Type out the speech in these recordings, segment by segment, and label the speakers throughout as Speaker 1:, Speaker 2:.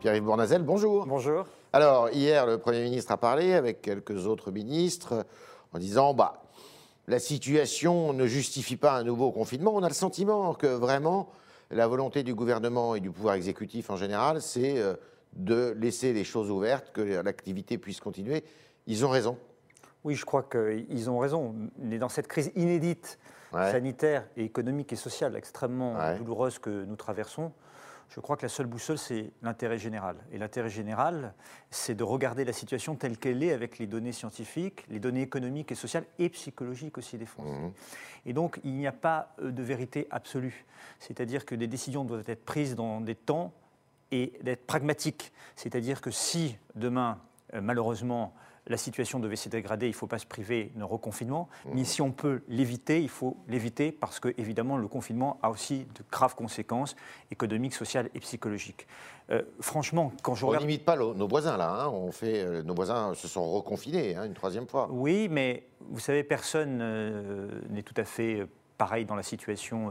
Speaker 1: Pierre-Yves Bournazel, bonjour.
Speaker 2: Bonjour.
Speaker 1: Alors, hier, le Premier ministre a parlé avec quelques autres ministres en disant bah, la situation ne justifie pas un nouveau confinement. On a le sentiment que vraiment, la volonté du gouvernement et du pouvoir exécutif en général, c'est euh, de laisser les choses ouvertes, que l'activité puisse continuer. Ils ont raison.
Speaker 2: Oui, je crois qu'ils ont raison. On est dans cette crise inédite, sanitaire et économique et sociale extrêmement douloureuse que nous traversons. Je crois que la seule boussole, c'est l'intérêt général. Et l'intérêt général, c'est de regarder la situation telle qu'elle est avec les données scientifiques, les données économiques et sociales et psychologiques aussi des Français. Mmh. Et donc, il n'y a pas euh, de vérité absolue. C'est-à-dire que des décisions doivent être prises dans des temps et d'être pragmatiques. C'est-à-dire que si demain, euh, malheureusement, la situation devait se dégrader, il ne faut pas se priver d'un reconfinement. Mmh. Mais si on peut l'éviter, il faut l'éviter parce que, évidemment, le confinement a aussi de graves conséquences économiques, sociales et psychologiques. Euh, franchement, quand je regarde.
Speaker 1: On limite pas nos voisins, là. Hein. on fait, euh, nos voisins se sont reconfinés hein, une troisième fois.
Speaker 2: Oui, mais vous savez, personne euh, n'est tout à fait pareil dans la situation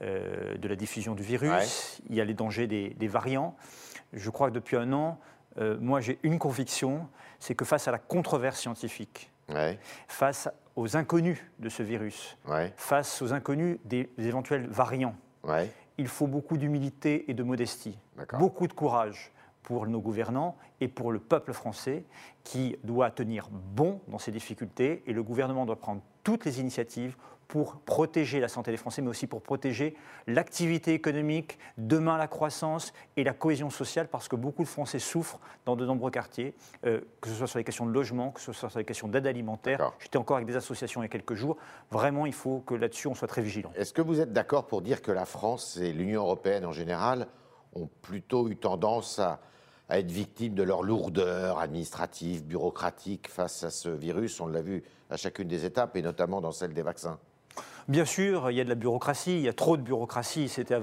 Speaker 2: de la diffusion du virus. Il y a les dangers des, des, variants. Je crois que depuis un an, moi j'ai une conviction, c'est que face à la controverse scientifique, face aux inconnus de ce virus, face aux inconnus des, éventuels variants, il faut beaucoup d'humilité et de modestie, beaucoup de courage pour nos gouvernants et pour le peuple français qui doit tenir bon dans ces difficultés et le gouvernement doit prendre toutes les initiatives pour protéger la santé des Français, mais aussi pour protéger l'activité économique, demain la croissance et la cohésion sociale, parce que beaucoup de Français souffrent dans de nombreux quartiers, euh, que ce soit sur les questions de logement, que ce soit sur les questions d'aide alimentaire. J'étais encore avec des associations il y a quelques jours. Vraiment, il faut que là-dessus, on soit très vigilant.
Speaker 1: Est-ce que vous êtes d'accord pour dire que la France et l'Union européenne en général ont plutôt eu tendance à, à être victimes de leur lourdeur administrative, bureaucratique face à ce virus On l'a vu à chacune des étapes, et notamment dans celle des vaccins.
Speaker 2: Bien sûr, il y a de la bureaucratie, il y a trop de bureaucratie, c'était,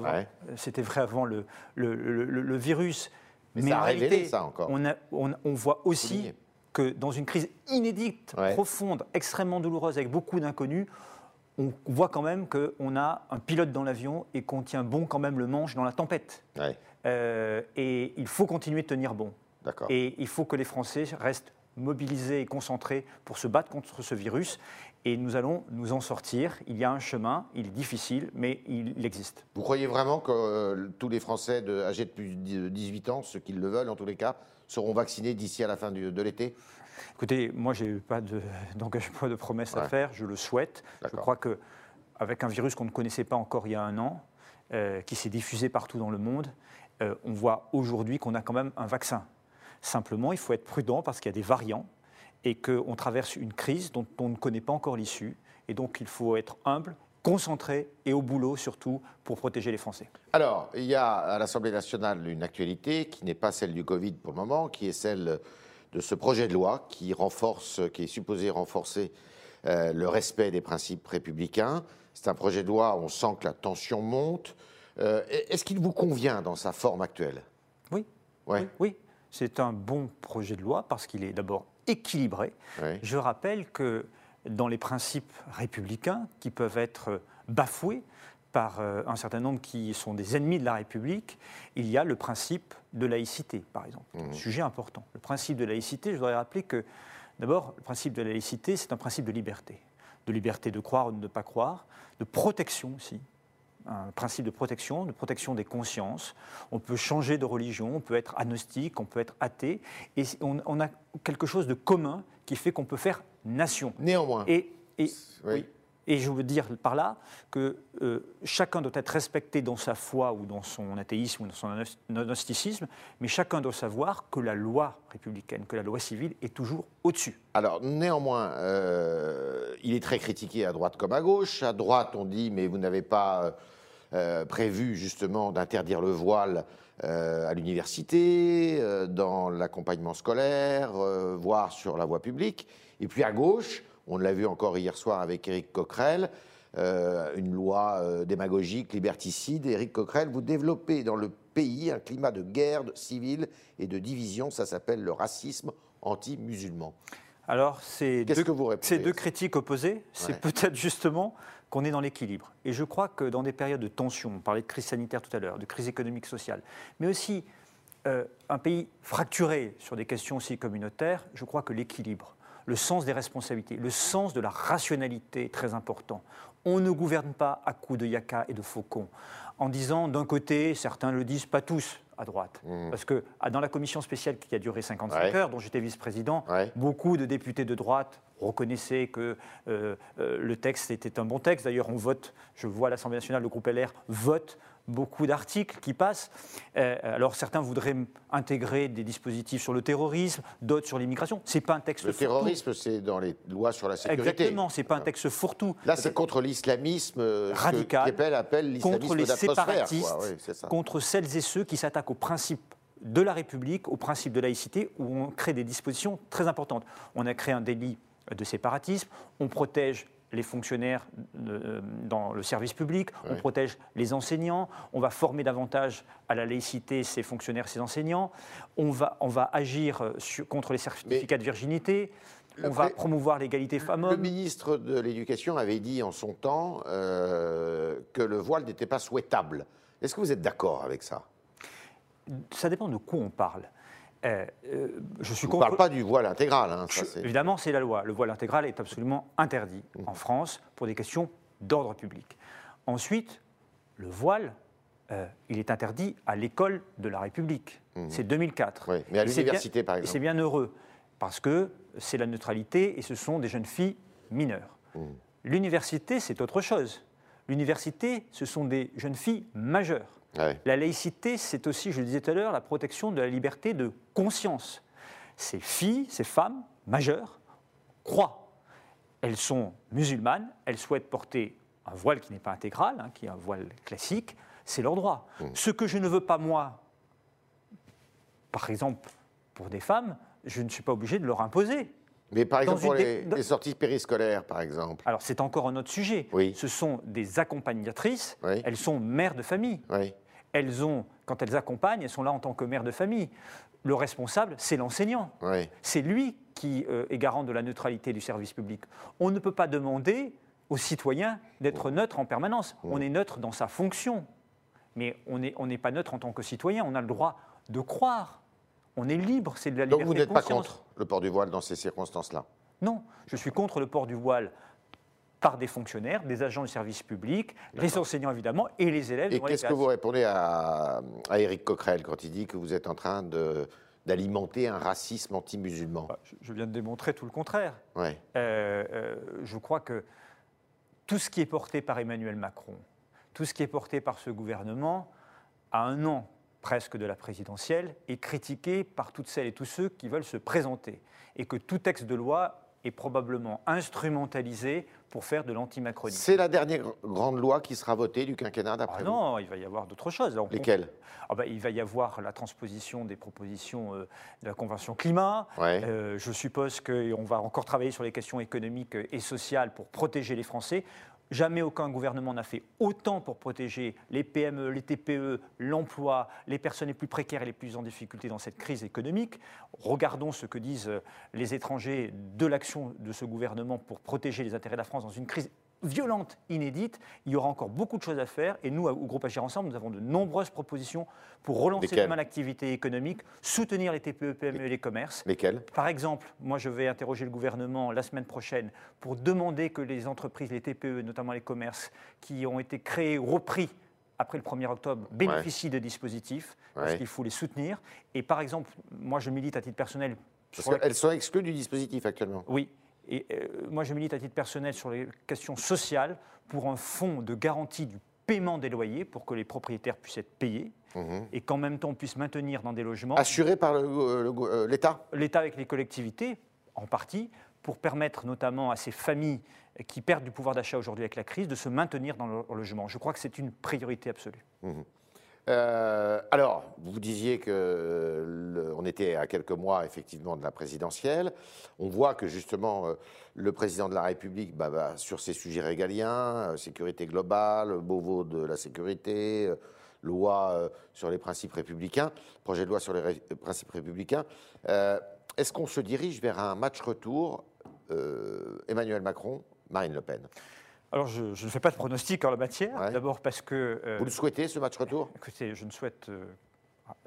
Speaker 2: c'était vrai avant le, le, virus.
Speaker 1: Mais, ça a révélé ça encore.
Speaker 2: On, on, voit aussi que dans une crise inédite, profonde, extrêmement douloureuse, avec beaucoup d'inconnus, on voit quand même qu'on a un pilote dans l'avion et qu'on tient bon quand même le manche dans la tempête. Euh, et il faut continuer de tenir bon. Et il faut que les Français restent mobilisés et concentrés pour se battre contre ce virus et nous allons nous en sortir. Il y a un chemin, il est difficile, mais il, existe.
Speaker 1: Vous croyez vraiment que euh, tous les Français de, âgés de plus de 18 ans, ceux qui le veulent en tous les cas, seront vaccinés d'ici à la fin de l'été?
Speaker 2: Écoutez, moi, je n'ai pas d'engagement, de, de promesse à faire, je le souhaite. Je crois qu'avec un virus qu'on ne connaissait pas encore il y a un an, euh, qui s'est diffusé partout dans le monde, euh, on voit aujourd'hui qu'on a quand même un vaccin. Simplement, il faut être prudent parce qu'il y a des variants et qu'on traverse une crise dont on ne connaît pas encore l'issue. Et donc il faut être humble, concentré et au boulot surtout pour protéger les Français.
Speaker 1: Alors, il y a à l'Assemblée nationale une actualité qui n'est pas celle du Covid pour le moment, qui est celle de ce projet de loi qui renforce, qui est supposé renforcer euh, le respect des principes républicains. C'est un projet de loi, on sent que la tension monte. Euh, est-ce qu'il vous convient dans sa forme actuelle?
Speaker 2: Oui. Oui, oui. C'est un bon projet de loi parce qu'il est d'abord équilibré. Je rappelle que dans les principes républicains qui peuvent être bafoués par euh, un certain nombre qui sont des ennemis de la République, il y a le principe de laïcité, par exemple. Mmh. Sujet important. Le principe de laïcité, je voudrais rappeler que, d'abord, le principe de laïcité, c'est un principe de liberté. De liberté de croire ou de ne pas croire, de protection aussi un principe de protection, de protection des consciences. On peut changer de religion, on peut être agnostique, on peut être athée, et on, a quelque chose de commun qui fait qu'on peut faire nation.
Speaker 1: Néanmoins.
Speaker 2: Et, oui. Et je veux dire par là que euh, chacun doit être respecté dans sa foi ou dans son athéisme ou dans son agnosticisme, mais chacun doit savoir que la loi républicaine, que la loi civile est toujours au-dessus.
Speaker 1: Alors néanmoins, euh, il est très critiqué à droite comme à gauche. À droite, on dit mais vous n'avez pas euh, prévu justement d'interdire le voile à l'université, dans l'accompagnement scolaire, voire sur la voie publique. Et puis à gauche, on l'a vu encore hier soir avec Éric Coquerel, euh, une loi euh, démagogique, liberticide. Éric Coquerel, vous développez dans le pays un climat de guerre civile et de division. Ça s'appelle le racisme anti-musulman.
Speaker 2: Alors, ces deux, ces deux critiques opposées, c'est peut-être justement qu'on est dans l'équilibre. Et je crois que dans des périodes de tension, on parlait de crise sanitaire tout à l'heure, de crise économique sociale, mais aussi un pays fracturé sur des questions aussi communautaires, je crois que l'équilibre, le sens des responsabilités, le sens de la rationalité est très important. On ne gouverne pas à coups de yaka et de faucon. En disant d'un côté, certains le disent, pas tous, à droite. Mmh. Parce que ah, dans la commission spéciale qui a duré 55 heures, dont j'étais vice-président, beaucoup de députés de droite reconnaissaient que euh, euh, le texte était un bon texte. D'ailleurs, on vote, je vois à l'Assemblée nationale, le groupe LR vote beaucoup d'articles qui passent. Euh, alors certains voudraient intégrer des dispositifs sur le terrorisme, d'autres sur l'immigration. C'est pas un texte.
Speaker 1: Le terrorisme, c'est dans les lois sur la sécurité.
Speaker 2: Exactement, c'est pas un texte fourre-tout.
Speaker 1: Là, c'est contre l'islamisme
Speaker 2: radical,
Speaker 1: que appelle l'islamisme
Speaker 2: contre les séparatistes, contre celles et ceux qui s'attaquent au principe de la République, au principe de laïcité, où on crée des dispositions très importantes. On a créé un délit de séparatisme, on protège les fonctionnaires euh, dans le service public, on protège les enseignants, on va former davantage à la laïcité ces fonctionnaires, ces enseignants, on va, on va agir euh, contre les certificats de virginité. On va promouvoir l'égalité femmes-hommes.
Speaker 1: Le ministre de l'Éducation avait dit en son temps euh, que le voile n'était pas souhaitable. Est-ce que vous êtes d'accord avec ça?
Speaker 2: Ça dépend de quoi on parle.
Speaker 1: Euh, euh, je suis ne parle pas du voile intégral. Hein,
Speaker 2: évidemment, c'est la loi. Le voile intégral est absolument interdit mmh. en France pour des questions d'ordre public. Ensuite, le voile, euh, il est interdit à l'école de la République. Mmh. C'est 2004.
Speaker 1: Oui, mais à l'université, par exemple.
Speaker 2: C'est bien heureux, parce que c'est la neutralité et ce sont des jeunes filles mineures. Mmh. L'université, c'est autre chose. L'université, ce sont des jeunes filles majeures. La laïcité, c'est aussi, je le disais tout à l'heure, la protection de la liberté de conscience. Ces filles, ces femmes majeures, croient. Elles sont musulmanes, elles souhaitent porter un voile qui n'est pas intégral, hein, qui est un voile classique, c'est leur droit. Mmh. Ce que je ne veux pas, moi, par exemple, pour des femmes, je ne suis pas obligé de leur imposer.
Speaker 1: Mais par exemple, pour les, sorties périscolaires, par exemple
Speaker 2: Alors, c'est encore un autre sujet. Oui. Ce sont des accompagnatrices, elles sont mères de famille. Oui. Elles ont, quand elles accompagnent, elles sont là en tant que mères de famille. Le responsable, c'est l'enseignant. Oui. C'est lui qui euh, est garant de la neutralité du service public. On ne peut pas demander aux citoyens d'être neutre en permanence. On est neutre dans sa fonction. Mais on n'est on pas neutre en tant que citoyen. On a le droit de croire on est libre, c'est de la liberté.
Speaker 1: Donc vous n'êtes pas contre le port du voile dans ces circonstances-là?
Speaker 2: Non, je suis contre le port du voile par des fonctionnaires, des agents du service public, les enseignants évidemment, et les élèves.
Speaker 1: Et qu'est-ce que vous répondez à, à Éric Coquerel quand il dit que vous êtes en train d'alimenter un racisme anti-musulman? Bah,
Speaker 2: je, viens de démontrer tout le contraire. Ouais. Euh, euh, je crois que tout ce qui est porté par Emmanuel Macron, tout ce qui est porté par ce gouvernement, a un an presque de la présidentielle, est critiqué par toutes celles et tous ceux qui veulent se présenter. Et que tout texte de loi est probablement instrumentalisé pour faire de l'antimacronisme.
Speaker 1: C'est la dernière grande loi qui sera votée du quinquennat d'après
Speaker 2: ah Non, il va y avoir d'autres choses.
Speaker 1: Lesquelles?
Speaker 2: Ah bah, Il va y avoir la transposition des propositions euh, de la Convention climat. Euh, je suppose qu'on va encore travailler sur les questions économiques et sociales pour protéger les Français. Jamais aucun gouvernement n'a fait autant pour protéger les PME, les TPE, l'emploi, les personnes les plus précaires et les plus en difficulté dans cette crise économique. Regardons ce que disent les étrangers de l'action de ce gouvernement pour protéger les intérêts de la France dans une crise violente, inédite. Il y aura encore beaucoup de choses à faire. Et nous, au groupe Agir Ensemble, nous avons de nombreuses propositions pour relancer demain l'activité économique, soutenir les TPE, PME et les commerces.
Speaker 1: Lesquels
Speaker 2: Par exemple, moi, je vais interroger le gouvernement la semaine prochaine pour demander que les entreprises, les TPE, notamment les commerces, qui ont été créés, repris après le 1er octobre, bénéficient de dispositifs, parce qu'il faut les soutenir. Et par exemple, moi, je milite à titre personnel.
Speaker 1: Parce qu'elles sont exclues du dispositif actuellement.
Speaker 2: Oui, et euh, moi, je milite à titre personnel sur les questions sociales pour un fonds de garantie du paiement des loyers pour que les propriétaires puissent être payés mhm. et qu'en même temps on puisse maintenir dans des logements.
Speaker 1: Assurés par euh, euh, l'État
Speaker 2: L'État avec les collectivités, en partie, pour permettre notamment à ces familles qui perdent du pouvoir d'achat aujourd'hui avec la crise de se maintenir dans leur logement. Je crois que c'est une priorité absolue. Mhm.
Speaker 1: Euh, alors, vous disiez que on était à quelques mois effectivement de la présidentielle. On voit que justement euh, le président de la République, bah, sur ces sujets régaliens, euh, sécurité globale, Beauvau de la sécurité, loi sur les principes républicains, projet de loi sur les principes républicains. Est-ce qu'on se dirige vers un match retour Emmanuel Macron, Marine Le Pen?
Speaker 2: Alors, je, ne fais pas de pronostic en la matière. D'abord parce que.
Speaker 1: Euh, Vous le souhaitez, ce match retour?
Speaker 2: Écoutez, je ne souhaite euh,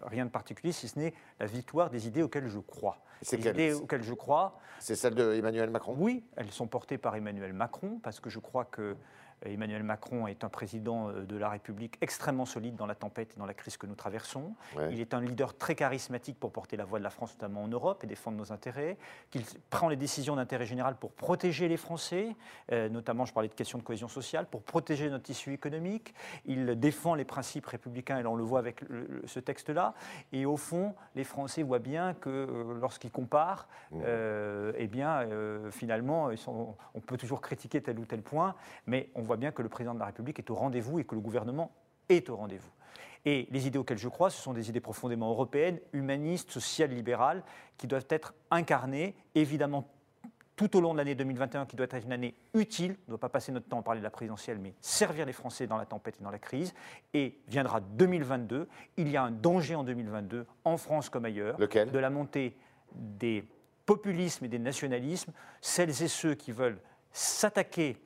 Speaker 2: rien de particulier, si ce n'est la victoire des idées auxquelles je crois.
Speaker 1: C'est
Speaker 2: les
Speaker 1: quelle-
Speaker 2: idées auxquelles je crois,
Speaker 1: C'est celle d'Emmanuel Macron?
Speaker 2: Oui, elles sont portées par Emmanuel Macron, parce que je crois que Emmanuel Macron est un président euh, de la République extrêmement solide dans la tempête et dans la crise que nous traversons.
Speaker 1: Ouais.
Speaker 2: Il est un leader très charismatique pour porter la voix de la France, notamment en Europe, et défendre nos intérêts. Qu'il prend les décisions d'intérêt général pour protéger les Français, euh, notamment, je parlais de questions de cohésion sociale, pour protéger notre tissu économique. Il défend les principes républicains, et là, on le voit avec le- ce texte-là. Et au fond, les Français voient bien que euh, lorsqu'ils comparent, euh, eh bien, finalement, ils sont- on peut toujours critiquer tel ou tel point, mais on voit bien que le président de la République est au rendez-vous et que le gouvernement est au rendez-vous. Et les idées auxquelles je crois, ce sont des idées profondément européennes, humanistes, sociales, libérales, qui doivent être incarnées, évidemment, tout au long de l'année 2021, qui doit être une année utile. On ne doit pas passer notre temps à parler de la présidentielle, mais servir les Français dans la tempête et dans la crise. Et viendra 2022. Il y a un danger en 2022, en France comme ailleurs,
Speaker 1: Lequel?
Speaker 2: de la montée des populismes et des nationalismes, celles et ceux qui veulent s'attaquer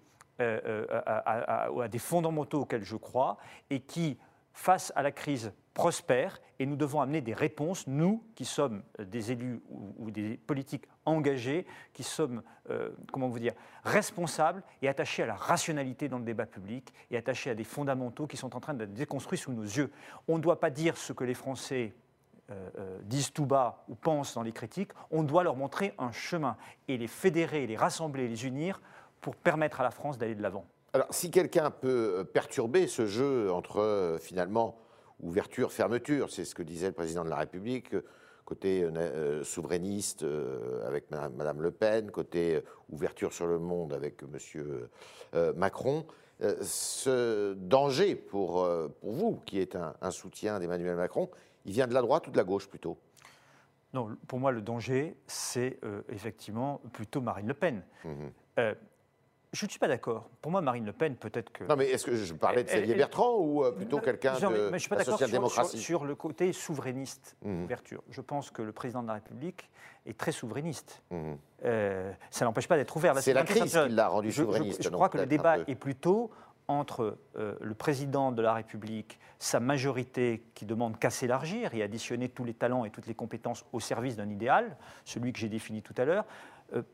Speaker 2: euh, euh, à, des fondamentaux auxquels je crois et qui, face à la crise, prospèrent. Et nous devons amener des réponses, nous qui sommes des élus ou, des politiques engagés, qui sommes, euh, comment vous dire, responsables et attachés à la rationalité dans le débat public et attachés à des fondamentaux qui sont en train d'être déconstruits sous nos yeux. On ne doit pas dire ce que les Français euh, euh, disent tout bas ou pensent dans les critiques, on doit leur montrer un chemin et les fédérer, les rassembler, les unir pour permettre à la France d'aller de l'avant.
Speaker 1: Alors, si quelqu'un peut euh, perturber ce jeu entre, euh, finalement, ouverture, fermeture, c'est ce que disait le président de la République, euh, côté euh, souverainiste euh, avec Madame, Le Pen, côté ouverture sur le monde avec Monsieur euh, Macron, ce danger pour, pour vous, qui est un, un soutien d'Emmanuel Macron, il vient de la droite ou de la gauche plutôt?
Speaker 2: Non, pour moi, le danger, c'est euh, effectivement plutôt Marine Le Pen. Euh, je ne suis pas d'accord. Pour moi, Marine Le Pen, peut-être que.
Speaker 1: Non, mais est-ce que je parlais de Xavier Bertrand ou euh, plutôt quelqu'un de
Speaker 2: mais je ne suis pas
Speaker 1: la
Speaker 2: d'accord sur,
Speaker 1: social-démocratie
Speaker 2: sur- sur le côté souverainiste, ouverture. Je pense que le président de la République est très souverainiste.
Speaker 1: Mhm.
Speaker 2: Euh, ça n'empêche pas d'être ouvert.
Speaker 1: C'est la crise qui l'a rendu
Speaker 2: Je- je-
Speaker 1: souverainiste,
Speaker 2: Je,
Speaker 1: donc
Speaker 2: crois que le débat est plutôt entre euh, le président de la République, sa majorité qui demande qu'à s'élargir et additionner tous les talents et toutes les compétences au service d'un idéal, celui que j'ai défini tout à l'heure,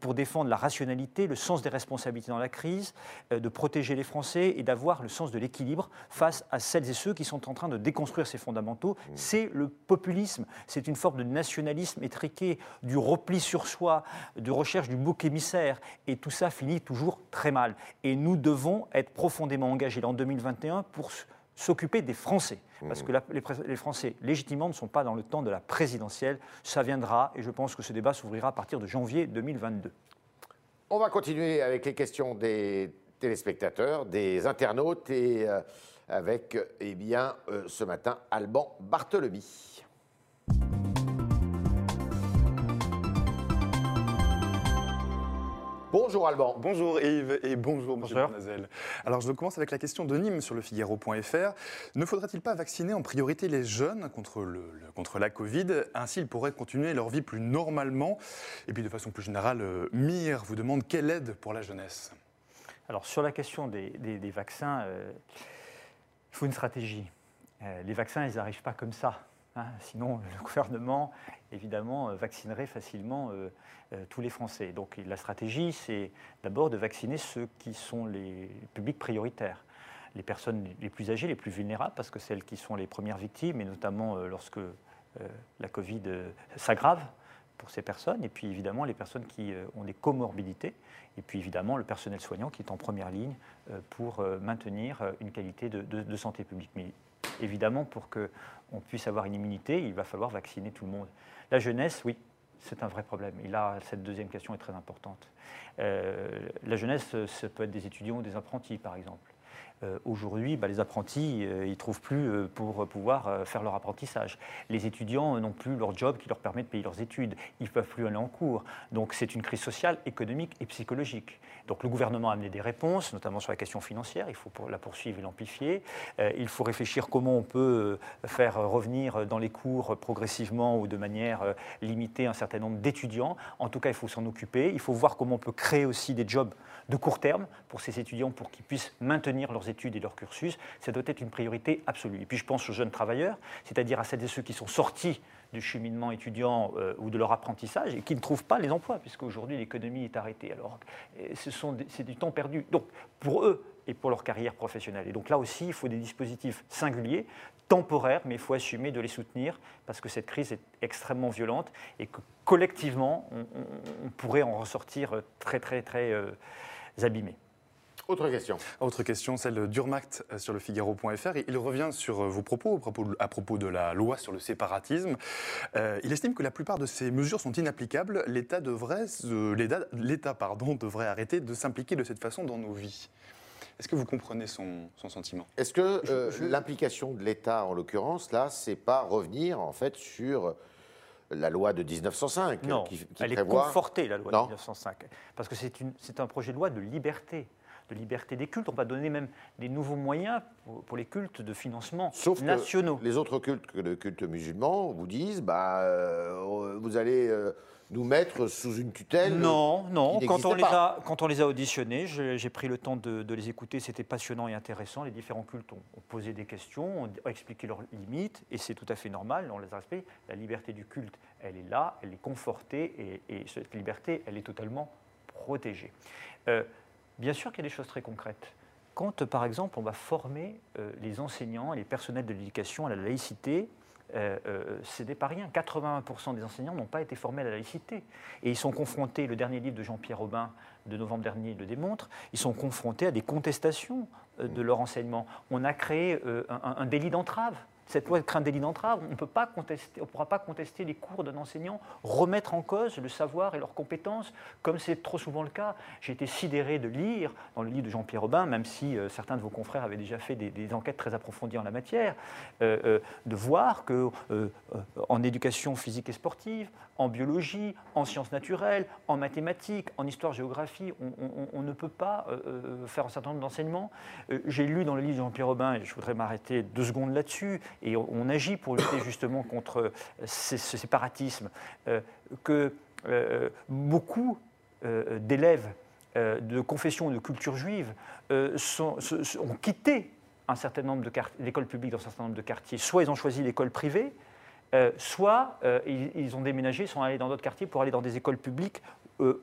Speaker 2: pour défendre la rationalité, le sens des responsabilités dans la crise, euh, de protéger les Français et d'avoir le sens de l'équilibre face à celles et ceux qui sont en train de déconstruire ces fondamentaux. C'est le populisme, c'est une forme de nationalisme étriqué, du repli sur soi, de recherche du bouc émissaire, et tout ça finit toujours très mal. Et nous devons être profondément engagés en 2021 pour s'occuper des Français. Parce que la- les, Français, légitimement, ne sont pas dans le temps de la présidentielle. Ça viendra, et je pense que ce débat s'ouvrira à partir de janvier 2022.
Speaker 1: On va continuer avec les questions des téléspectateurs, des internautes et euh, avec, eh bien, euh, ce matin, Alban Barthelemy. Bonjour Alban.
Speaker 3: Bonjour Yves et bonjour Monsieur
Speaker 2: Bonjour.
Speaker 3: Bournazel. Alors je commence avec la question de Nîmes sur le Figaro.fr. Ne faudrait-il pas vacciner en priorité les jeunes contre, le, le- contre la Covid? Ainsi ils pourraient continuer leur vie plus normalement. Et puis de façon plus générale, euh, Mire vous demande quelle aide pour la jeunesse
Speaker 2: Alors, sur la question des, des- des vaccins, euh, il faut une stratégie. Euh, les vaccins, ils n'arrivent pas comme ça. hein. Sinon, le gouvernement, évidemment, euh, vaccinerait facilement euh, euh, tous les Français. Donc, la stratégie, c'est d'abord de vacciner ceux qui sont les publics prioritaires. Les personnes les plus âgées, les plus vulnérables, parce que celles qui sont les premières victimes, et notamment lorsque la Covid s'aggrave pour ces personnes, et puis évidemment les personnes qui ont des comorbidités, et puis évidemment le personnel soignant qui est en première ligne pour maintenir une qualité de- de santé publique. Mais évidemment, pour qu'on puisse avoir une immunité, il va falloir vacciner tout le monde. La jeunesse, oui, c'est un vrai problème. Et là, cette deuxième question est très importante. Euh, la jeunesse, euh, ça peut être des étudiants ou des apprentis, par exemple. Euh, Aujourd'hui, bah, les apprentis, euh, ils ne trouvent plus euh, pour pouvoir faire leur apprentissage. Les étudiants n'ont plus leur job qui leur permet de payer leurs études. Ils ne peuvent plus aller en cours. Donc c'est une crise sociale, économique et psychologique. Donc le gouvernement a amené des réponses, notamment sur la question financière. Il faut la poursuivre et l'amplifier. Il faut réfléchir comment on peut faire revenir dans les cours progressivement ou de manière limitée un certain nombre d'étudiants. En tout cas, il faut s'en occuper. Il faut voir comment on peut créer aussi des jobs de court terme pour ces étudiants pour qu'ils puissent maintenir leurs études et leur cursus, ça doit être une priorité absolue. Et puis je pense aux jeunes travailleurs, c'est-à-dire à celles et ceux qui sont sortis du cheminement étudiant euh, ou de leur apprentissage et qui ne trouvent pas les emplois, puisqu'aujourd'hui l'économie est arrêtée. Alors, c'est du temps perdu. Donc, pour eux et pour leur carrière professionnelle. Et donc là aussi, il faut des dispositifs singuliers, temporaires, mais il faut assumer de les soutenir parce que cette crise est extrêmement violente et que collectivement, on, pourrait en ressortir très, très, très euh.
Speaker 1: Autre question.
Speaker 3: Autre question, celle d'Urmact euh, sur le Figaro.fr. Il revient sur euh, vos propos à propos de la loi sur le séparatisme. Euh, il estime que la plupart de ces mesures sont inapplicables. L'État devrait, l'État, pardon, devrait arrêter de s'impliquer de cette façon dans nos vies. Est-ce que vous comprenez son, sentiment?
Speaker 1: Est-ce que l'implication de l'État, en l'occurrence, là, c'est pas revenir en fait sur la loi de 1905
Speaker 2: Non, qui, elle est confortée, la loi de 1905, parce que c'est un projet de loi de liberté de liberté des cultes. On va donner même des nouveaux moyens pour, les cultes de financement Sauf nationaux.
Speaker 1: les autres cultes que le culte musulman vous disent bah, euh, vous allez euh, nous mettre sous une tutelle.
Speaker 2: Non, non. Quand on, les a, quand on les a auditionnés, j'ai pris le temps de, les écouter. C'était passionnant et intéressant. Les différents cultes ont, posé des questions, ont expliqué leurs limites, et c'est tout à fait normal. On les respecte. La liberté du culte, elle est là, elle est confortée, et, cette liberté, elle est totalement protégée. Euh, Bien sûr qu'il y a des choses très concrètes. Quand, par exemple, on va former euh, les enseignants et les personnels de l'éducation à la laïcité, euh, euh, c'est des pas rien. 81% des enseignants n'ont pas été formés à la laïcité. Et ils sont confrontés, le dernier livre de Jean-Pierre Aubin de novembre dernier le démontre, ils sont confrontés à des contestations de leur enseignement. On a créé un délit d'entrave cette loi craint délit d'entrave, on ne pourra pas contester les cours d'un enseignant, remettre en cause le savoir et leurs compétences, comme c'est trop souvent le cas. J'ai été sidéré de lire dans le livre de Jean-Pierre Robin, même si euh, certains de vos confrères avaient déjà fait des, enquêtes très approfondies en la matière, euh, euh, de voir que en éducation physique et sportive, en biologie, en sciences naturelles, en mathématiques, en histoire-géographie, on, ne peut pas faire un certain nombre d'enseignements. J'ai lu dans le livre de Jean-Pierre Robin, et je voudrais m'arrêter deux secondes là-dessus, et on, agit pour lutter justement contre ce, séparatisme, euh, que euh, beaucoup euh, d'élèves de confession de culture juive ont quitté un certain nombre de l'école publique dans un certain nombre de quartiers. Soit ils ont choisi l'école privée, soit ils, ont déménagé, sont allés dans d'autres quartiers pour aller dans des écoles publiques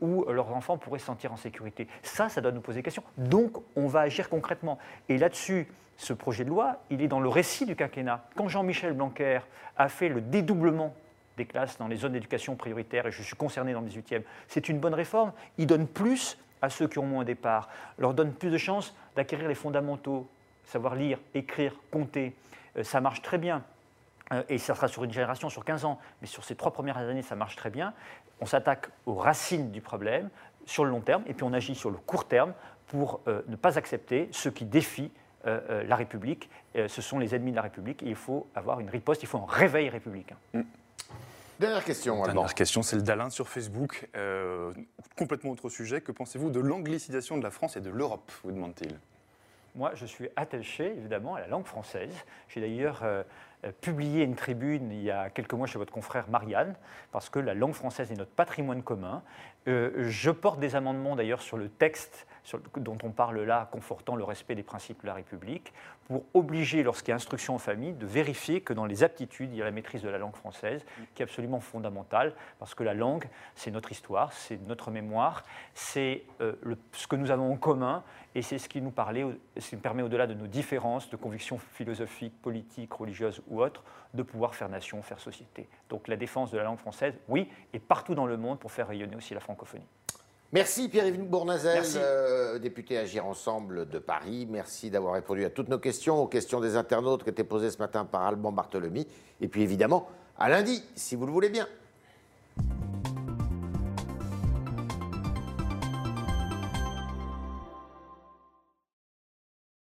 Speaker 2: où leurs enfants pourraient se sentir en sécurité. Ça, ça doit nous poser question. Donc, on va agir concrètement. Et là-dessus, ce projet de loi, il est dans le récit du quinquennat. Quand Jean-Michel Blanquer a fait le dédoublement des classes dans les zones d'éducation prioritaire, et je suis concerné dans le 18e, c'est une bonne réforme. Il donne plus à ceux qui ont moins au départ, leur donne plus de chances d'acquérir les fondamentaux, savoir lire, écrire, compter. Euh, ça marche très bien. Euh, et ça sera sur une génération, sur 15 ans, mais sur ces trois premières années, ça marche très bien. On s'attaque aux racines du problème sur le long terme, et puis on agit sur le court terme pour euh, ne pas accepter ceux qui défient euh, euh, la République. Euh, ce sont les ennemis de la République et il faut avoir une riposte, il faut un réveil républicain. Mm.
Speaker 1: Dernière question.
Speaker 3: Dernière question, celle d'Alain sur Facebook. complètement autre sujet. Que pensez-vous de l'anglicisation de la France et de l'Europe vous demande-t-il?
Speaker 2: Moi, je suis attaché évidemment à la langue française. J'ai d'ailleurs publié une tribune il y a quelques mois chez votre confrère Marianne, parce que la langue française est notre patrimoine commun. je porte des amendements d'ailleurs sur le texte dont on parle là, confortant le respect des principes de la République, pour obliger, lorsqu'il y a instruction en famille, de vérifier que dans les aptitudes, il y a la maîtrise de la langue française, qui est absolument fondamentale, parce que la langue, c'est notre histoire, c'est notre mémoire, c'est euh, ce que nous avons en commun, et c'est ce qui nous, permet, au-delà de nos différences de convictions philosophiques, politiques, religieuses ou autres, de pouvoir faire nation, faire société. Donc la défense de la langue française, oui, et partout dans le monde pour faire rayonner aussi la francophonie.
Speaker 1: Merci Pierre-Yves Bournazel, euh, député Agir Ensemble de Paris. Merci d'avoir répondu à toutes nos questions, aux questions des internautes qui étaient posées ce matin par Alban Barthelemy. Et puis évidemment, à lundi, si vous le voulez bien.